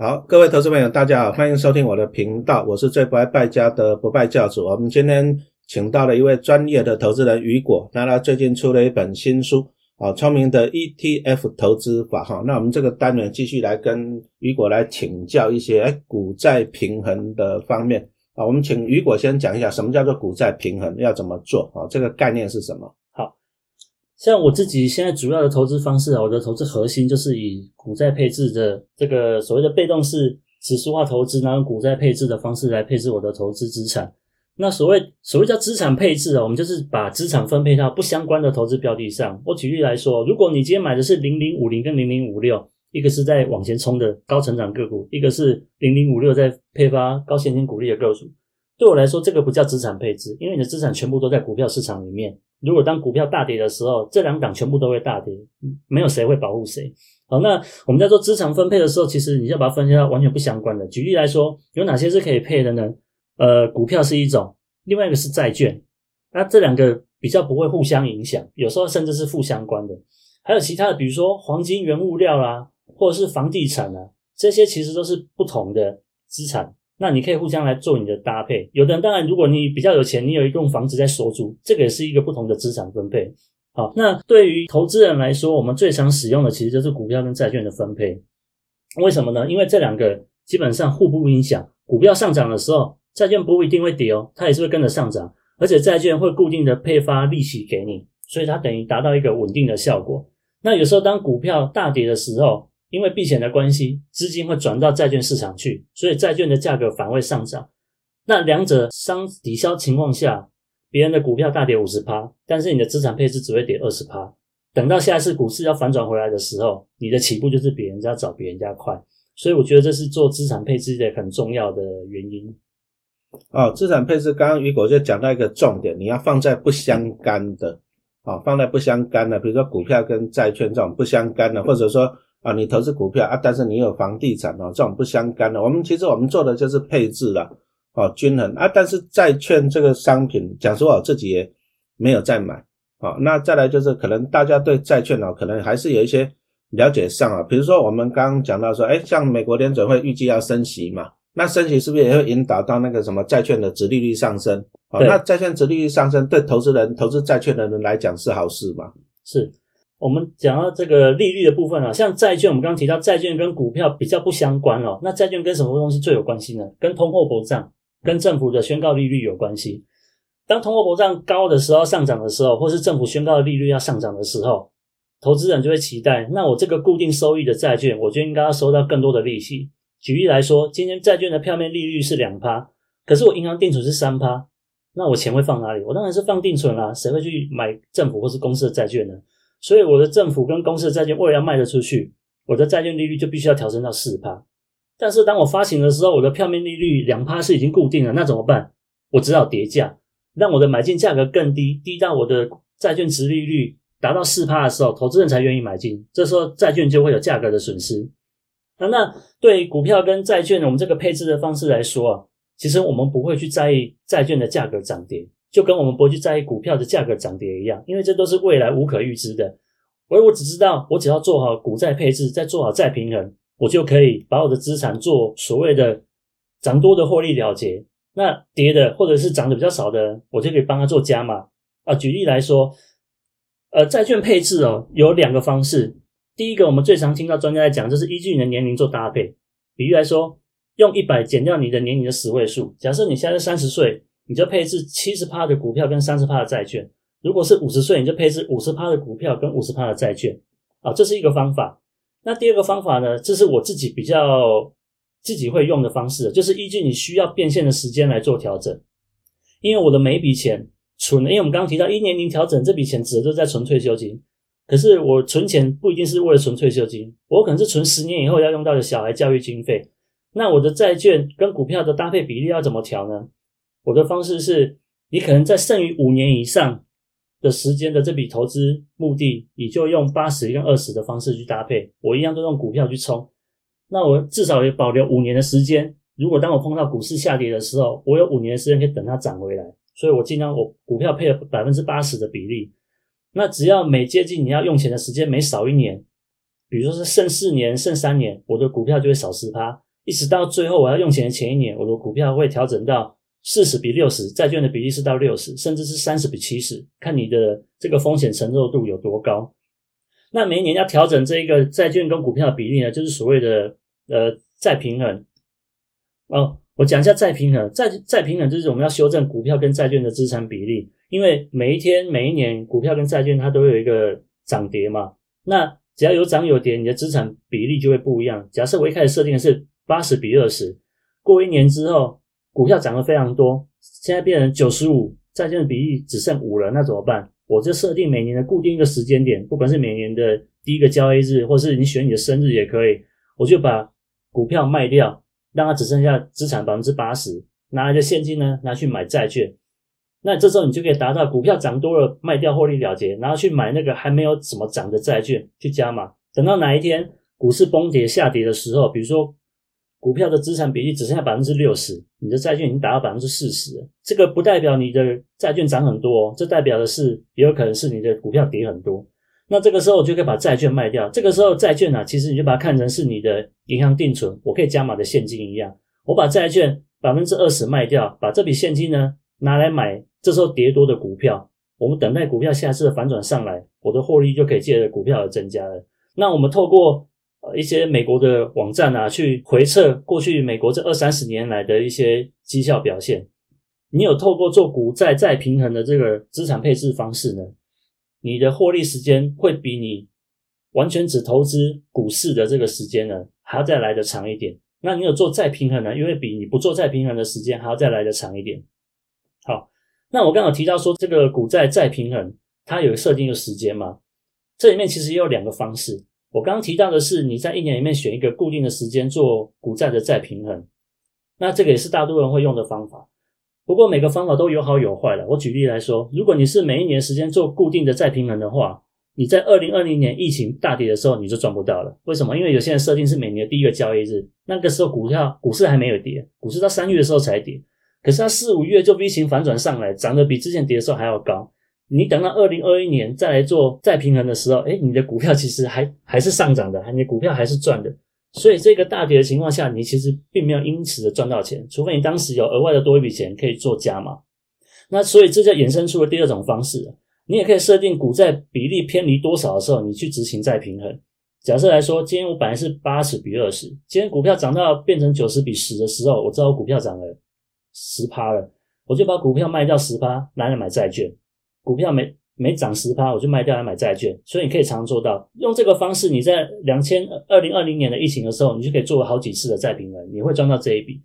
好，各位投资朋友，大家好，欢迎收听我的频道，我是最不爱败家的不败教主。我们今天请到了一位专业的投资人雨果，那他最近出了一本新书，啊，聪明的 ETF 投资法哈。那我们这个单元继续来跟雨果来请教一些哎股债平衡的方面啊。我们请雨果先讲一下什么叫做股债平衡，要怎么做啊？这个概念是什么？像我自己现在主要的投资方式啊，我的投资核心就是以股债配置的这个所谓的被动式指数化投资，然后股债配置的方式来配置我的投资资产。那所谓所谓叫资产配置啊，我们就是把资产分配到不相关的投资标的上。我举例来说，如果你今天买的是零零五零跟零零五六，一个是在往前冲的高成长个股，一个是零零五六在配发高现金股利的个股，对我来说这个不叫资产配置，因为你的资产全部都在股票市场里面。如果当股票大跌的时候，这两档全部都会大跌，没有谁会保护谁。好，那我们在做资产分配的时候，其实你要把它分析到完全不相关的。举例来说，有哪些是可以配的呢？呃，股票是一种，另外一个是债券，那这两个比较不会互相影响，有时候甚至是负相关的。还有其他的，比如说黄金、原物料啦，或者是房地产啊，这些其实都是不同的资产。那你可以互相来做你的搭配，有的人当然，如果你比较有钱，你有一栋房子在收租，这个也是一个不同的资产分配。好，那对于投资人来说，我们最常使用的其实就是股票跟债券的分配。为什么呢？因为这两个基本上互不影响。股票上涨的时候，债券不一定会跌哦，它也是会跟着上涨，而且债券会固定的配发利息给你，所以它等于达到一个稳定的效果。那有时候当股票大跌的时候，因为避险的关系，资金会转到债券市场去，所以债券的价格反会上涨。那两者相抵消情况下，别人的股票大跌五十趴，但是你的资产配置只会跌二十趴。等到下一次股市要反转回来的时候，你的起步就是比人家早，比人家快。所以我觉得这是做资产配置的很重要的原因。哦，资产配置刚刚雨果就讲到一个重点，你要放在不相干的，啊，放在不相干的，比如说股票跟债券这种不相干的，或者说。啊，你投资股票啊，但是你有房地产哦，这种不相干的。我们其实我们做的就是配置了，哦，均衡啊。但是债券这个商品，讲实话，我自己也没有在买啊。那再来就是可能大家对债券哦，可能还是有一些了解上啊。比如说我们刚刚讲到说，哎，像美国联准会预计要升息嘛，那升息是不是也会引导到那个什么债券的值利率上升？哦，那债券值利率上升对投资人、投资债券的人来讲是好事嘛？是。我们讲到这个利率的部分啊，像债券，我们刚刚提到债券跟股票比较不相关哦。那债券跟什么东西最有关系呢？跟通货膨胀、跟政府的宣告利率有关系。当通货膨胀高的时候、上涨的时候，或是政府宣告的利率要上涨的时候，投资人就会期待，那我这个固定收益的债券，我就应该要收到更多的利息。举例来说，今天债券的票面利率是两趴，可是我银行定存是三趴，那我钱会放哪里？我当然是放定存啦，谁会去买政府或是公司的债券呢？所以我的政府跟公司的债券为了要卖得出去，我的债券利率就必须要调升到四趴。但是当我发行的时候，我的票面利率两趴是已经固定了，那怎么办？我只好叠价，让我的买进价格更低，低到我的债券值利率达到四趴的时候，投资人才愿意买进。这时候债券就会有价格的损失。那那对股票跟债券我们这个配置的方式来说啊，其实我们不会去在意债券的价格涨跌。就跟我们不会去在意股票的价格涨跌一样，因为这都是未来无可预知的。而我只知道，我只要做好股债配置，再做好债平衡，我就可以把我的资产做所谓的涨多的获利了结。那跌的或者是涨的比较少的，我就可以帮他做加码。啊，举例来说，呃，债券配置哦，有两个方式。第一个，我们最常听到专家在讲，就是依据你的年龄做搭配。比喻来说，用一百减掉你的年龄的十位数。假设你现在三十岁。你就配置七十趴的股票跟三十趴的债券，如果是五十岁，你就配置五十趴的股票跟五十趴的债券，啊，这是一个方法。那第二个方法呢，这是我自己比较自己会用的方式，就是依据你需要变现的时间来做调整。因为我的每一笔钱存，因为我们刚刚提到一年龄调整，这笔钱指的都在存退休金。可是我存钱不一定是为了存退休金，我可能是存十年以后要用到的小孩教育经费。那我的债券跟股票的搭配比例要怎么调呢？我的方式是，你可能在剩余五年以上的时间的这笔投资目的，你就用八十跟二十的方式去搭配。我一样都用股票去冲，那我至少也保留五年的时间。如果当我碰到股市下跌的时候，我有五年的时间可以等它涨回来。所以我尽量我股票配了百分之八十的比例。那只要每接近你要用钱的时间每少一年，比如说是剩四年、剩三年，我的股票就会少十趴。一直到最后我要用钱的前一年，我的股票会调整到四十比六十，债券的比例是到六十，甚至是三十比七十，看你的这个风险承受度有多高。那每一年要调整这一个债券跟股票的比例呢，就是所谓的呃再平衡。哦，我讲一下再平衡，再再平衡就是我们要修正股票跟债券的资产比例，因为每一天每一年股票跟债券它都有一个涨跌嘛。那只要有涨有跌，你的资产比例就会不一样。假设我一开始设定的是八十比二十，过一年之后股票涨得非常多，现在变成九十五，债券的比例只剩五了，那怎么办？我就设定每年的固定一个时间点，不管是每年的第一个交易日，或是你选你的生日也可以，我就把股票卖掉，让它只剩下资产百分之八十，拿来的现金呢拿去买债券。那这时候你就可以达到股票涨多了卖掉获利了结，然后去买那个还没有怎么涨的债券去加码。等到哪一天股市崩跌下跌的时候，比如说。股票的资产比例只剩下百分之六十，你的债券已经达到百分之四十了。这个不代表你的债券涨很多，这代表的是也有可能是你的股票跌很多。那这个时候就可以把债券卖掉。这个时候债券啊，其实你就把它看成是你的银行定存，我可以加码的现金一样。我把债券百分之二十卖掉，把这笔现金呢拿来买这时候跌多的股票。我们等待股票下次的反转上来，我的获利就可以借着股票而增加了。那我们透过。呃，一些美国的网站啊，去回测过去美国这二三十年来的一些绩效表现。你有透过做股债再平衡的这个资产配置方式呢，你的获利时间会比你完全只投资股市的这个时间呢，还要再来的长一点。那你有做再平衡呢，因为比你不做再平衡的时间还要再来的长一点。好，那我刚好提到说这个股债再平衡，它有设定一个时间嘛？这里面其实也有两个方式。我刚刚提到的是，你在一年里面选一个固定的时间做股债的再平衡，那这个也是大多人会用的方法。不过每个方法都有好有坏的。我举例来说，如果你是每一年时间做固定的再平衡的话，你在二零二零年疫情大跌的时候你就赚不到了。为什么？因为有些人设定是每年的第一个交易日，那个时候股票股市还没有跌，股市到三月的时候才跌，可是它四五月就 V 型反转上来，涨得比之前跌的时候还要高。你等到二零二一年再来做再平衡的时候，哎，你的股票其实还还是上涨的，你的股票还是赚的。所以这个大跌的情况下，你其实并没有因此的赚到钱，除非你当时有额外的多一笔钱可以做加码。那所以这就衍生出了第二种方式，你也可以设定股债比例偏离多少的时候，你去执行再平衡。假设来说，今天我本来是八十比二十，今天股票涨到变成九十比十的时候，我知道我股票涨了十趴了，我就把股票卖掉十趴，拿来买债券。股票没没涨十趴，我就卖掉来买债券，所以你可以常常做到用这个方式。你在两千二零二零年的疫情的时候，你就可以做好几次的再平衡，你会赚到这一笔。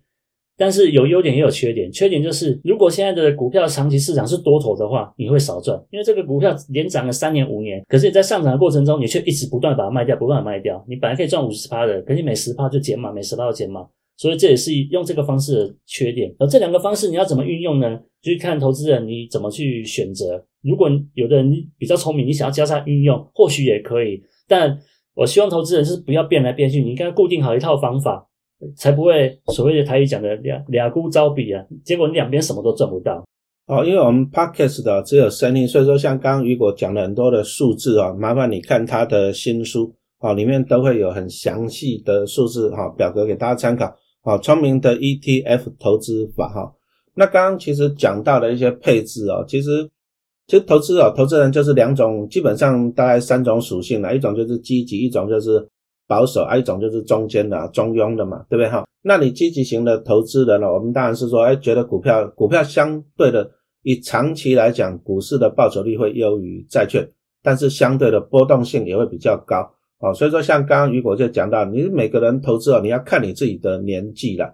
但是有优点也有缺点，缺点就是如果现在的股票长期市场是多头的话，你会少赚，因为这个股票连涨了三年五年，可是你在上涨的过程中，你却一直不断把它卖掉，不断卖掉。你本来可以赚五十趴的，可是每十趴就减码，每十趴就减码。所以这也是用这个方式的缺点。而这两个方式你要怎么运用呢？就是看投资人你怎么去选择。如果有的人比较聪明，你想要交叉运用，或许也可以。但我希望投资人是不要变来变去，你应该固定好一套方法，才不会所谓的台语讲的两两孤招比啊，结果你两边什么都赚不到。哦，因为我们 podcast 的只有声音，所以说像刚刚雨果讲了很多的数字啊，麻烦你看他的新书啊，里面都会有很详细的数字哈表格给大家参考。好，聪明的 ETF 投资法哈。那刚刚其实讲到的一些配置哦，其实其实投资哦，投资人就是两种，基本上大概三种属性了，一种就是积极，一种就是保守，还一种就是中间的中庸的嘛，对不对哈？那你积极型的投资人呢，我们当然是说，哎，觉得股票股票相对的，以长期来讲，股市的报酬率会优于债券，但是相对的波动性也会比较高。啊，所以说像刚刚雨果就讲到，你每个人投资哦，你要看你自己的年纪了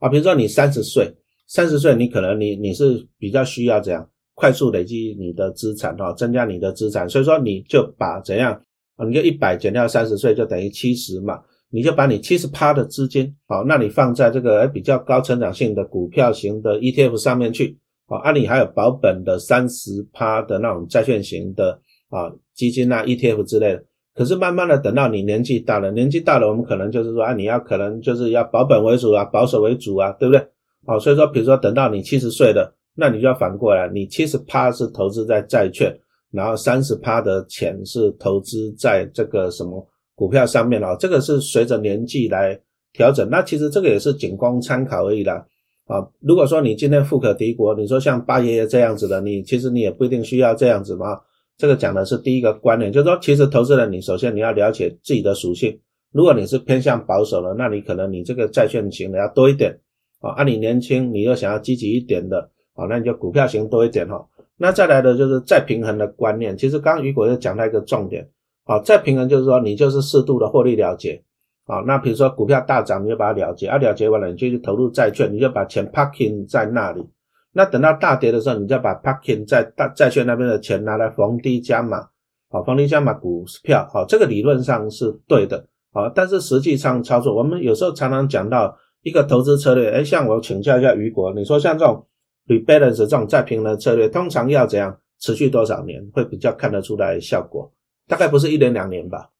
啊。比如说你三十岁，三十岁你可能你你是比较需要怎样快速累积你的资产哈，增加你的资产，所以说你就把怎样啊，你就一百减掉三十岁就等于七十嘛，你就把你七十趴的资金好，那你放在这个比较高成长性的股票型的 ETF 上面去好，啊你还有保本的三十趴的那种债券型的啊基金啊 ETF 之类的。可是慢慢的等到你年纪大了，年纪大了，我们可能就是说啊，你要可能就是要保本为主啊，保守为主啊，对不对？好，所以说比如说等到你七十岁了，那你就要反过来，你七十趴是投资在债券，然后三十趴的钱是投资在这个什么股票上面啊，这个是随着年纪来调整。那其实这个也是仅供参考而已啦。啊，如果说你今天富可敌国，你说像八爷爷这样子的，你其实你也不一定需要这样子嘛。这个讲的是第一个观念，就是说，其实投资人你首先你要了解自己的属性。如果你是偏向保守的，那你可能你这个债券型的要多一点啊。啊，你年轻，你又想要积极一点的好，那你就股票型多一点哈。那再来的就是再平衡的观念。其实刚刚雨果就讲到一个重点，好，再平衡就是说你就是适度的获利了结啊。那比如说股票大涨，你就把它了结，啊了结完了你就去投入债券，你就把钱 parking 在那里。那等到大跌的时候，你再把 parking 在大债券那边的钱拿来逢低加码，好，逢低加码股票，好，这个理论上是对的。好，但是实际上操作，我们有时候常常讲到一个投资策略。哎，像我请教一下雨果，你说像这种 rebalance 这种再平衡策略，通常要怎样持续多少年会比较看得出来效果？大概不是一年两年吧？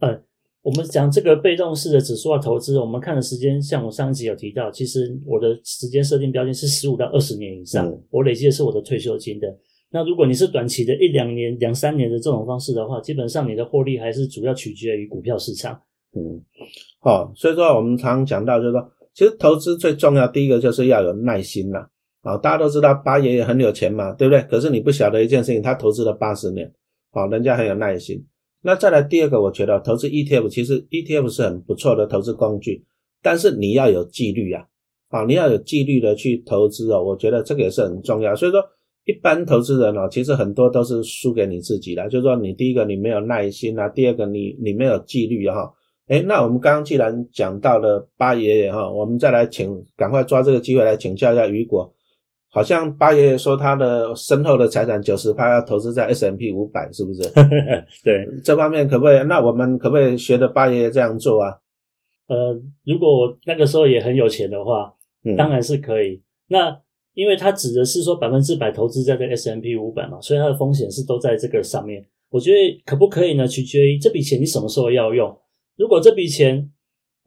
嗯，我们讲这个被动式的指数化投资，我们看的时间，像我上一集有提到，其实我的时间设定标签是十五到二十年以上，我累积的是我的退休金的。那如果你是短期的一两年、两三年的这种方式的话，基本上你的获利还是主要取决于股票市场。嗯，好，所以说我们常讲到，就是说，其实投资最重要，第一个就是要有耐心啦。啊，哦大家都知道八爷爷很有钱嘛，对不对？可是你不晓得一件事情，他投资了八十年，好，人家很有耐心。那再来第二个，我觉得投资 ETF，其实 ETF 是很不错的投资工具，但是你要有纪律啊，啊，你要有纪律的去投资哦，我觉得这个也是很重要。所以说，一般投资人哦，其实很多都是输给你自己的，就是说你第一个你没有耐心啊，第二个你你没有纪律哈。哎，那我们刚刚既然讲到了八爷爷哈，我们再来请，赶快抓这个机会来请教一下雨果。好像八爷爷说他的身后的财产九十趴要投资在 S M P 五百，是不是？对，这方面可不可以？那我们可不可以学着八爷爷这样做啊？呃，如果我那个时候也很有钱的话，当然是可以。那因为他指的是说百分之百投资在这 S M P 五百嘛，所以它的风险是都在这个上面。我觉得可不可以呢？取决于这笔钱你什么时候要用。如果这笔钱，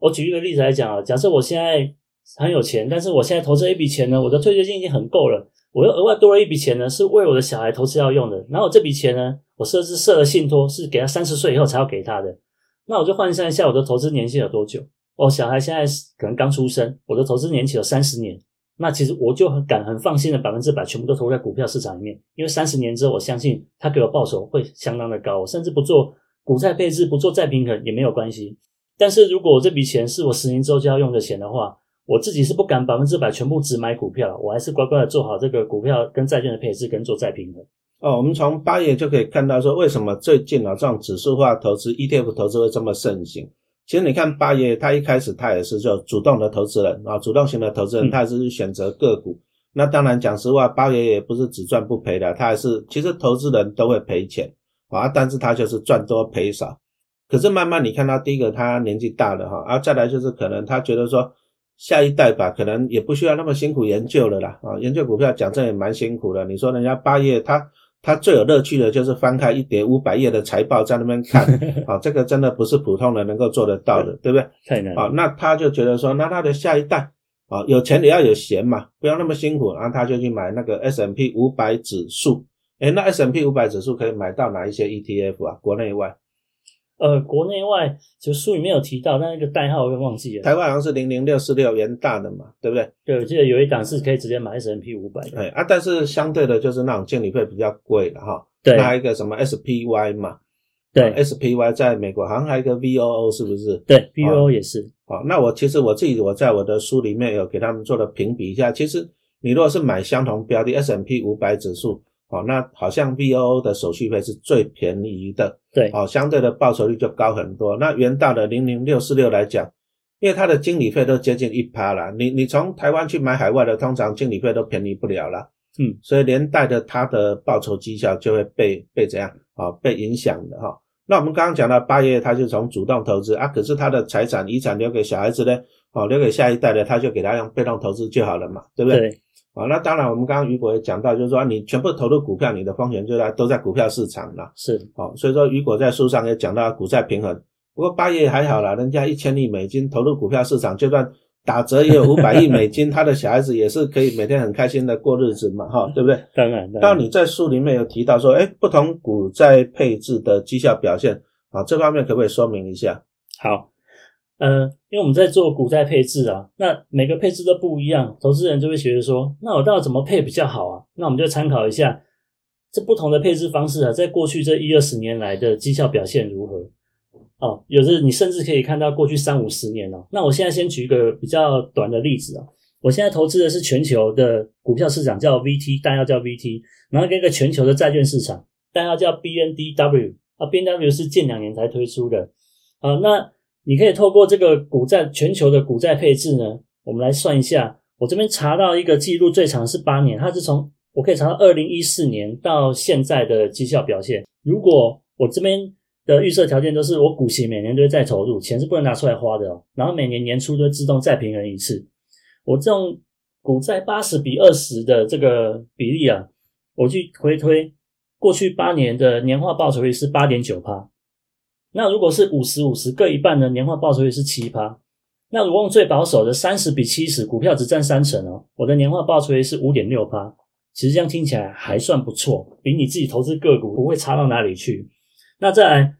我举一个例子来讲啊，假设我现在很有钱，但是我现在投资一笔钱呢，我的退休金已经很够了，我又额外多了一笔钱呢，是为我的小孩投资要用的。然后这笔钱呢，我设置设了信托，是给他三十岁以后才要给他的。那我就换算一下我的投资年限有多久？哦，小孩现在可能刚出生，我的投资年期有三十年，那其实我就很敢很放心的百分之百全部都投在股票市场里面，因为三十年之后，我相信他给我报酬会相当的高，我甚至不做。股债配置不做再平衡也没有关系，但是如果我这笔钱是我十年之后就要用的钱的话，我自己是不敢百分之百全部只买股票，我还是乖乖的做好这个股票跟债券的配置跟做再平衡。哦，我们从八月就可以看到说，为什么最近啊这种指数化投资 ETF 投资会这么盛行？其实你看八爷他一开始他也是就主动的投资人啊，主动型的投资人，他也是选择个股。那当然讲实话，八爷也不是只赚不赔的，他还是其实投资人都会赔钱。啊，但是他就是赚多赔少，可是慢慢你看他第一个他年纪大了哈，啊再来就是可能他觉得说下一代吧，可能也不需要那么辛苦研究了啦，啊研究股票讲真也蛮辛苦的。你说人家八月，他他最有乐趣的就是翻开一叠五百页的财报在那边看，啊这个真的不是普通人能够做得到的，对不对？太难。啊那他就觉得说，那他的下一代啊有钱也要有闲嘛，不要那么辛苦，然后他就去买那个 S M P 五百指数。哎，那 S M P 五百指数可以买到哪一些 E T F 啊？国内外？呃，国内外就书里面有提到，但那个代号我忘记了。台湾好像是零零六四六元大的嘛，对不对？对，我记得有一档是可以直接买 S M P 五百。对啊，但是相对的就是那种经理费比较贵的哈。对。那一个什么 S P Y 嘛？对，S P Y 在美国好像还有一个 V O O 是不是？对，V O O 也是。好，那我其实我自己我在我的书里面有给他们做了评比一下，其实你如果是买相同标的 S M P 五百指数。哦，那好像 V O O 的手续费是最便宜的，对，哦，相对的报酬率就高很多。那元大的零零六四六来讲，因为它的经理费都接近一趴了，你你从台湾去买海外的，通常经理费都便宜不了了，嗯，所以连带的它的报酬绩效就会被被怎样啊被影响的哈。那我们刚刚讲到八爷，他就从主动投资啊，可是他的财产遗产留给小孩子呢，哦，留给下一代的，他就给他用被动投资就好了嘛，对不对？啊，那当然，我们刚刚雨果也讲到，就是说你全部投入股票，你的风险就在都在股票市场了。是，哦，所以说雨果在书上也讲到股债平衡。不过八爷还好啦，人家一千亿美金投入股票市场，就算打折也有五百亿美金，他的小孩子也是可以每天很开心的过日子嘛，哈，对不对？当然。到你在书里面有提到说，哎，不同股债配置的绩效表现，啊，这方面可不可以说明一下？好。呃，因为我们在做股债配置啊，那每个配置都不一样，投资人就会觉得说，那我到底怎么配比较好啊？那我们就参考一下这不同的配置方式啊，在过去这一二十年来的绩效表现如何？哦，有时你甚至可以看到过去三五十年哦。那我现在先举一个比较短的例子啊，我现在投资的是全球的股票市场，叫 VT，大家叫 VT，然后跟一个全球的债券市场，大家叫 BNDW 啊，BNDW 是近两年才推出的啊。那你可以透过这个股债全球的股债配置呢，我们来算一下。我这边查到一个记录，最长是八年，它是从我可以查到二零一四年到现在的绩效表现。如果我这边的预设条件都是我股息每年都会再投入，钱是不能拿出来花的哦。然后每年年初都会自动再平衡一次。我这种股债八十比二十的这个比例啊，我去回推过去八年的年化报酬率是八点九趴。那如果是五十五十各一半的年化报酬率是七趴。那如果用最保守的三十比七十，股票只占三成哦，我的年化报酬率是五点六趴。其实这样听起来还算不错，比你自己投资个股不会差到哪里去。那再来，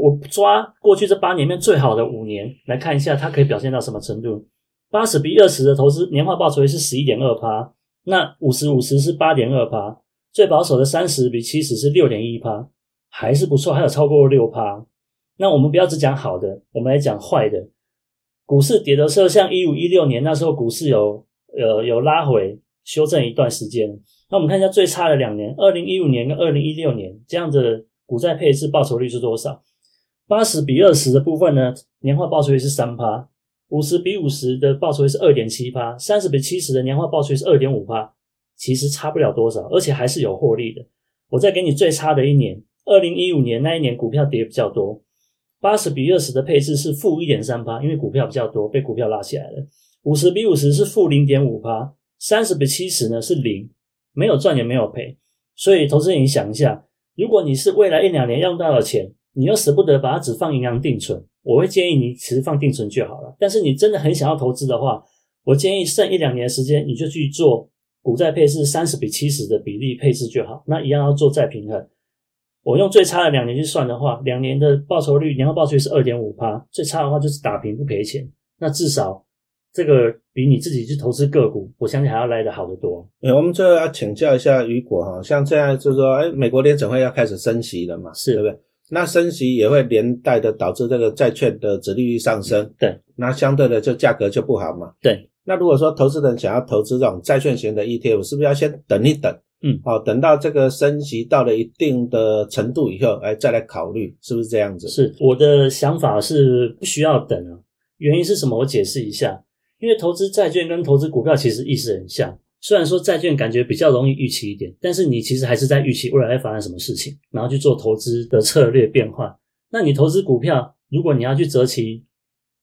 我抓过去这八年面最好的五年来看一下，它可以表现到什么程度？八十比二十的投资年化报酬率是十一点二趴，那五十五十是八点二趴，最保守的三十比七十是六点一趴，还是不错，还有超过六趴。那我们不要只讲好的，我们来讲坏的。股市跌的时候，像一五一六年那时候，股市有呃有拉回修正一段时间。那我们看一下最差的两年，二零一五年跟二零一六年这样的股债配置报酬率是多少？八十比二十的部分呢，年化报酬率是三趴；五十比五十的报酬率是二点七趴；三十比七十的年化报酬率是二点五趴。其实差不了多少，而且还是有获利的。我再给你最差的一年，二零一五年那一年股票跌比较多。八十比二十的配置是负一点三八，因为股票比较多，被股票拉起来了。五十比五十是负零点五八，三十比七十呢是零，没有赚也没有赔。所以投资人你想一下，如果你是未来一两年用到的钱，你又舍不得把它只放银行定存，我会建议你其实放定存就好了。但是你真的很想要投资的话，我建议剩一两年的时间，你就去做股债配置三十比七十的比例配置就好，那一样要做再平衡。我用最差的两年去算的话，两年的报酬率，年化报酬率是二点五趴，最差的话就是打平不赔钱。那至少这个比你自己去投资个股，我相信还要来得好得多。哎，我们最后要请教一下雨果哈，像这样就是说，哎，美国联准会要开始升息了嘛，是对不对？那升息也会连带的导致这个债券的殖利率上升，对，那相对的就价格就不好嘛。对，那如果说投资人想要投资这种债券型的 ETF，是不是要先等一等？嗯，好，等到这个升级到了一定的程度以后，哎，再来考虑，是不是这样子？是我的想法是不需要等啊。原因是什么？我解释一下。因为投资债券跟投资股票其实意思很像，虽然说债券感觉比较容易预期一点，但是你其实还是在预期未来会发生什么事情，然后去做投资的策略变化。那你投资股票，如果你要去择期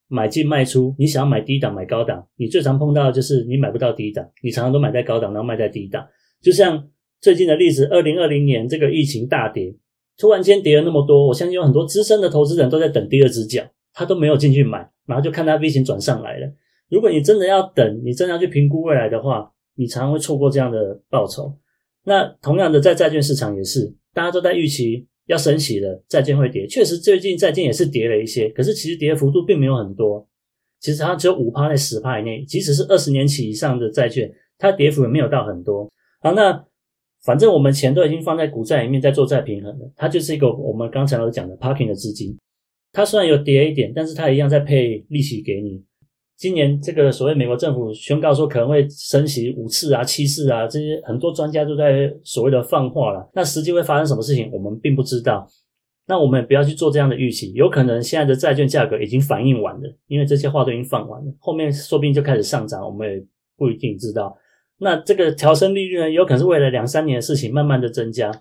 买进卖出，你想要买低档买高档，你最常碰到的就是你买不到低档，你常常都买在高档，然后卖在低档。就像最近的例子，二零二零年这个疫情大跌，突然间跌了那么多，我相信有很多资深的投资人都在等第二只脚，他都没有进去买，然后就看他 V 型转上来了。如果你真的要等，你真的要去评估未来的话，你常常会错过这样的报酬。那同样的，在债券市场也是，大家都在预期要升息了，债券会跌。确实，最近债券也是跌了一些，可是其实跌的幅度并没有很多，其实它只有五趴在十趴以内。即使是二十年期以上的债券，它跌幅也没有到很多。好，那反正我们钱都已经放在股债里面，在做债平衡了。它就是一个我们刚才有讲的 parking 的资金。它虽然有跌一点，但是它一样在配利息给你。今年这个所谓美国政府宣告说可能会升息五次啊、七次啊，这些很多专家都在所谓的放话了。那实际会发生什么事情，我们并不知道。那我们不要去做这样的预期，有可能现在的债券价格已经反应完了，因为这些话都已经放完了，后面说不定就开始上涨，我们也不一定知道。那这个调升利率呢，有可能是为了两三年的事情，慢慢的增加，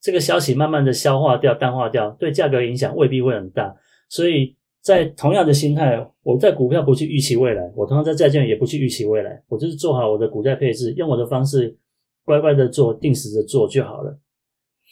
这个消息慢慢的消化掉、淡化掉，对价格影响未必会很大。所以在同样的心态，我在股票不去预期未来，我同样在债券也不去预期未来，我就是做好我的股债配置，用我的方式乖乖的做，定时的做就好了。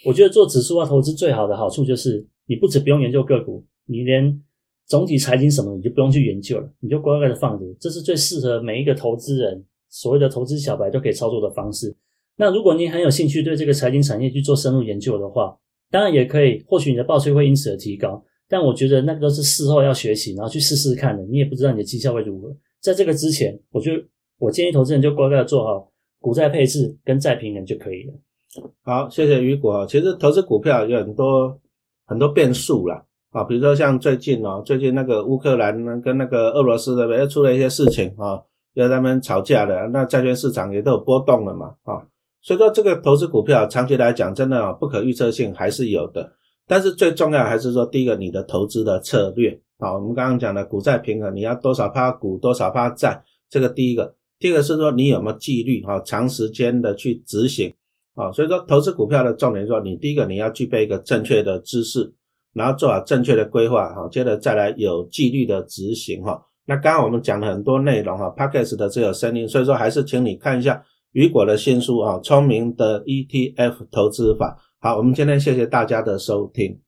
我觉得做指数化投资最好的好处就是，你不止不用研究个股，你连总体财经什么你就不用去研究了，你就乖乖的放着，这是最适合每一个投资人。所谓的投资小白都可以操作的方式。那如果你很有兴趣对这个财经产业去做深入研究的话，当然也可以，或许你的报酬会因此而提高。但我觉得那个是事后要学习，然后去试试看的，你也不知道你的绩效会如何。在这个之前，我就我建议投资人就乖乖的做好股债配置跟债平衡就可以了。好，谢谢雨果。其实投资股票有很多很多变数啦，啊，比如说像最近哦，最近那个乌克兰跟那个俄罗斯那边又出了一些事情啊，要他们吵架的，那债券市场也都有波动了嘛，啊，所以说这个投资股票长期来讲，真的不可预测性还是有的。但是最重要还是说，第一个你的投资的策略啊，我们刚刚讲的股债平衡，你要多少趴股，多少趴债，这个第一个。第二个是说你有没有纪律哈，长时间的去执行。啊，所以说投资股票的重点说，你第一个你要具备一个正确的知识，然后做好正确的规划，哈，接着再来有纪律的执行，哈。那刚刚我们讲了很多内容，哈 p a c k e s 的这个声音，所以说还是请你看一下雨果的新书啊，《聪明的 ETF 投资法》。好，我们今天谢谢大家的收听。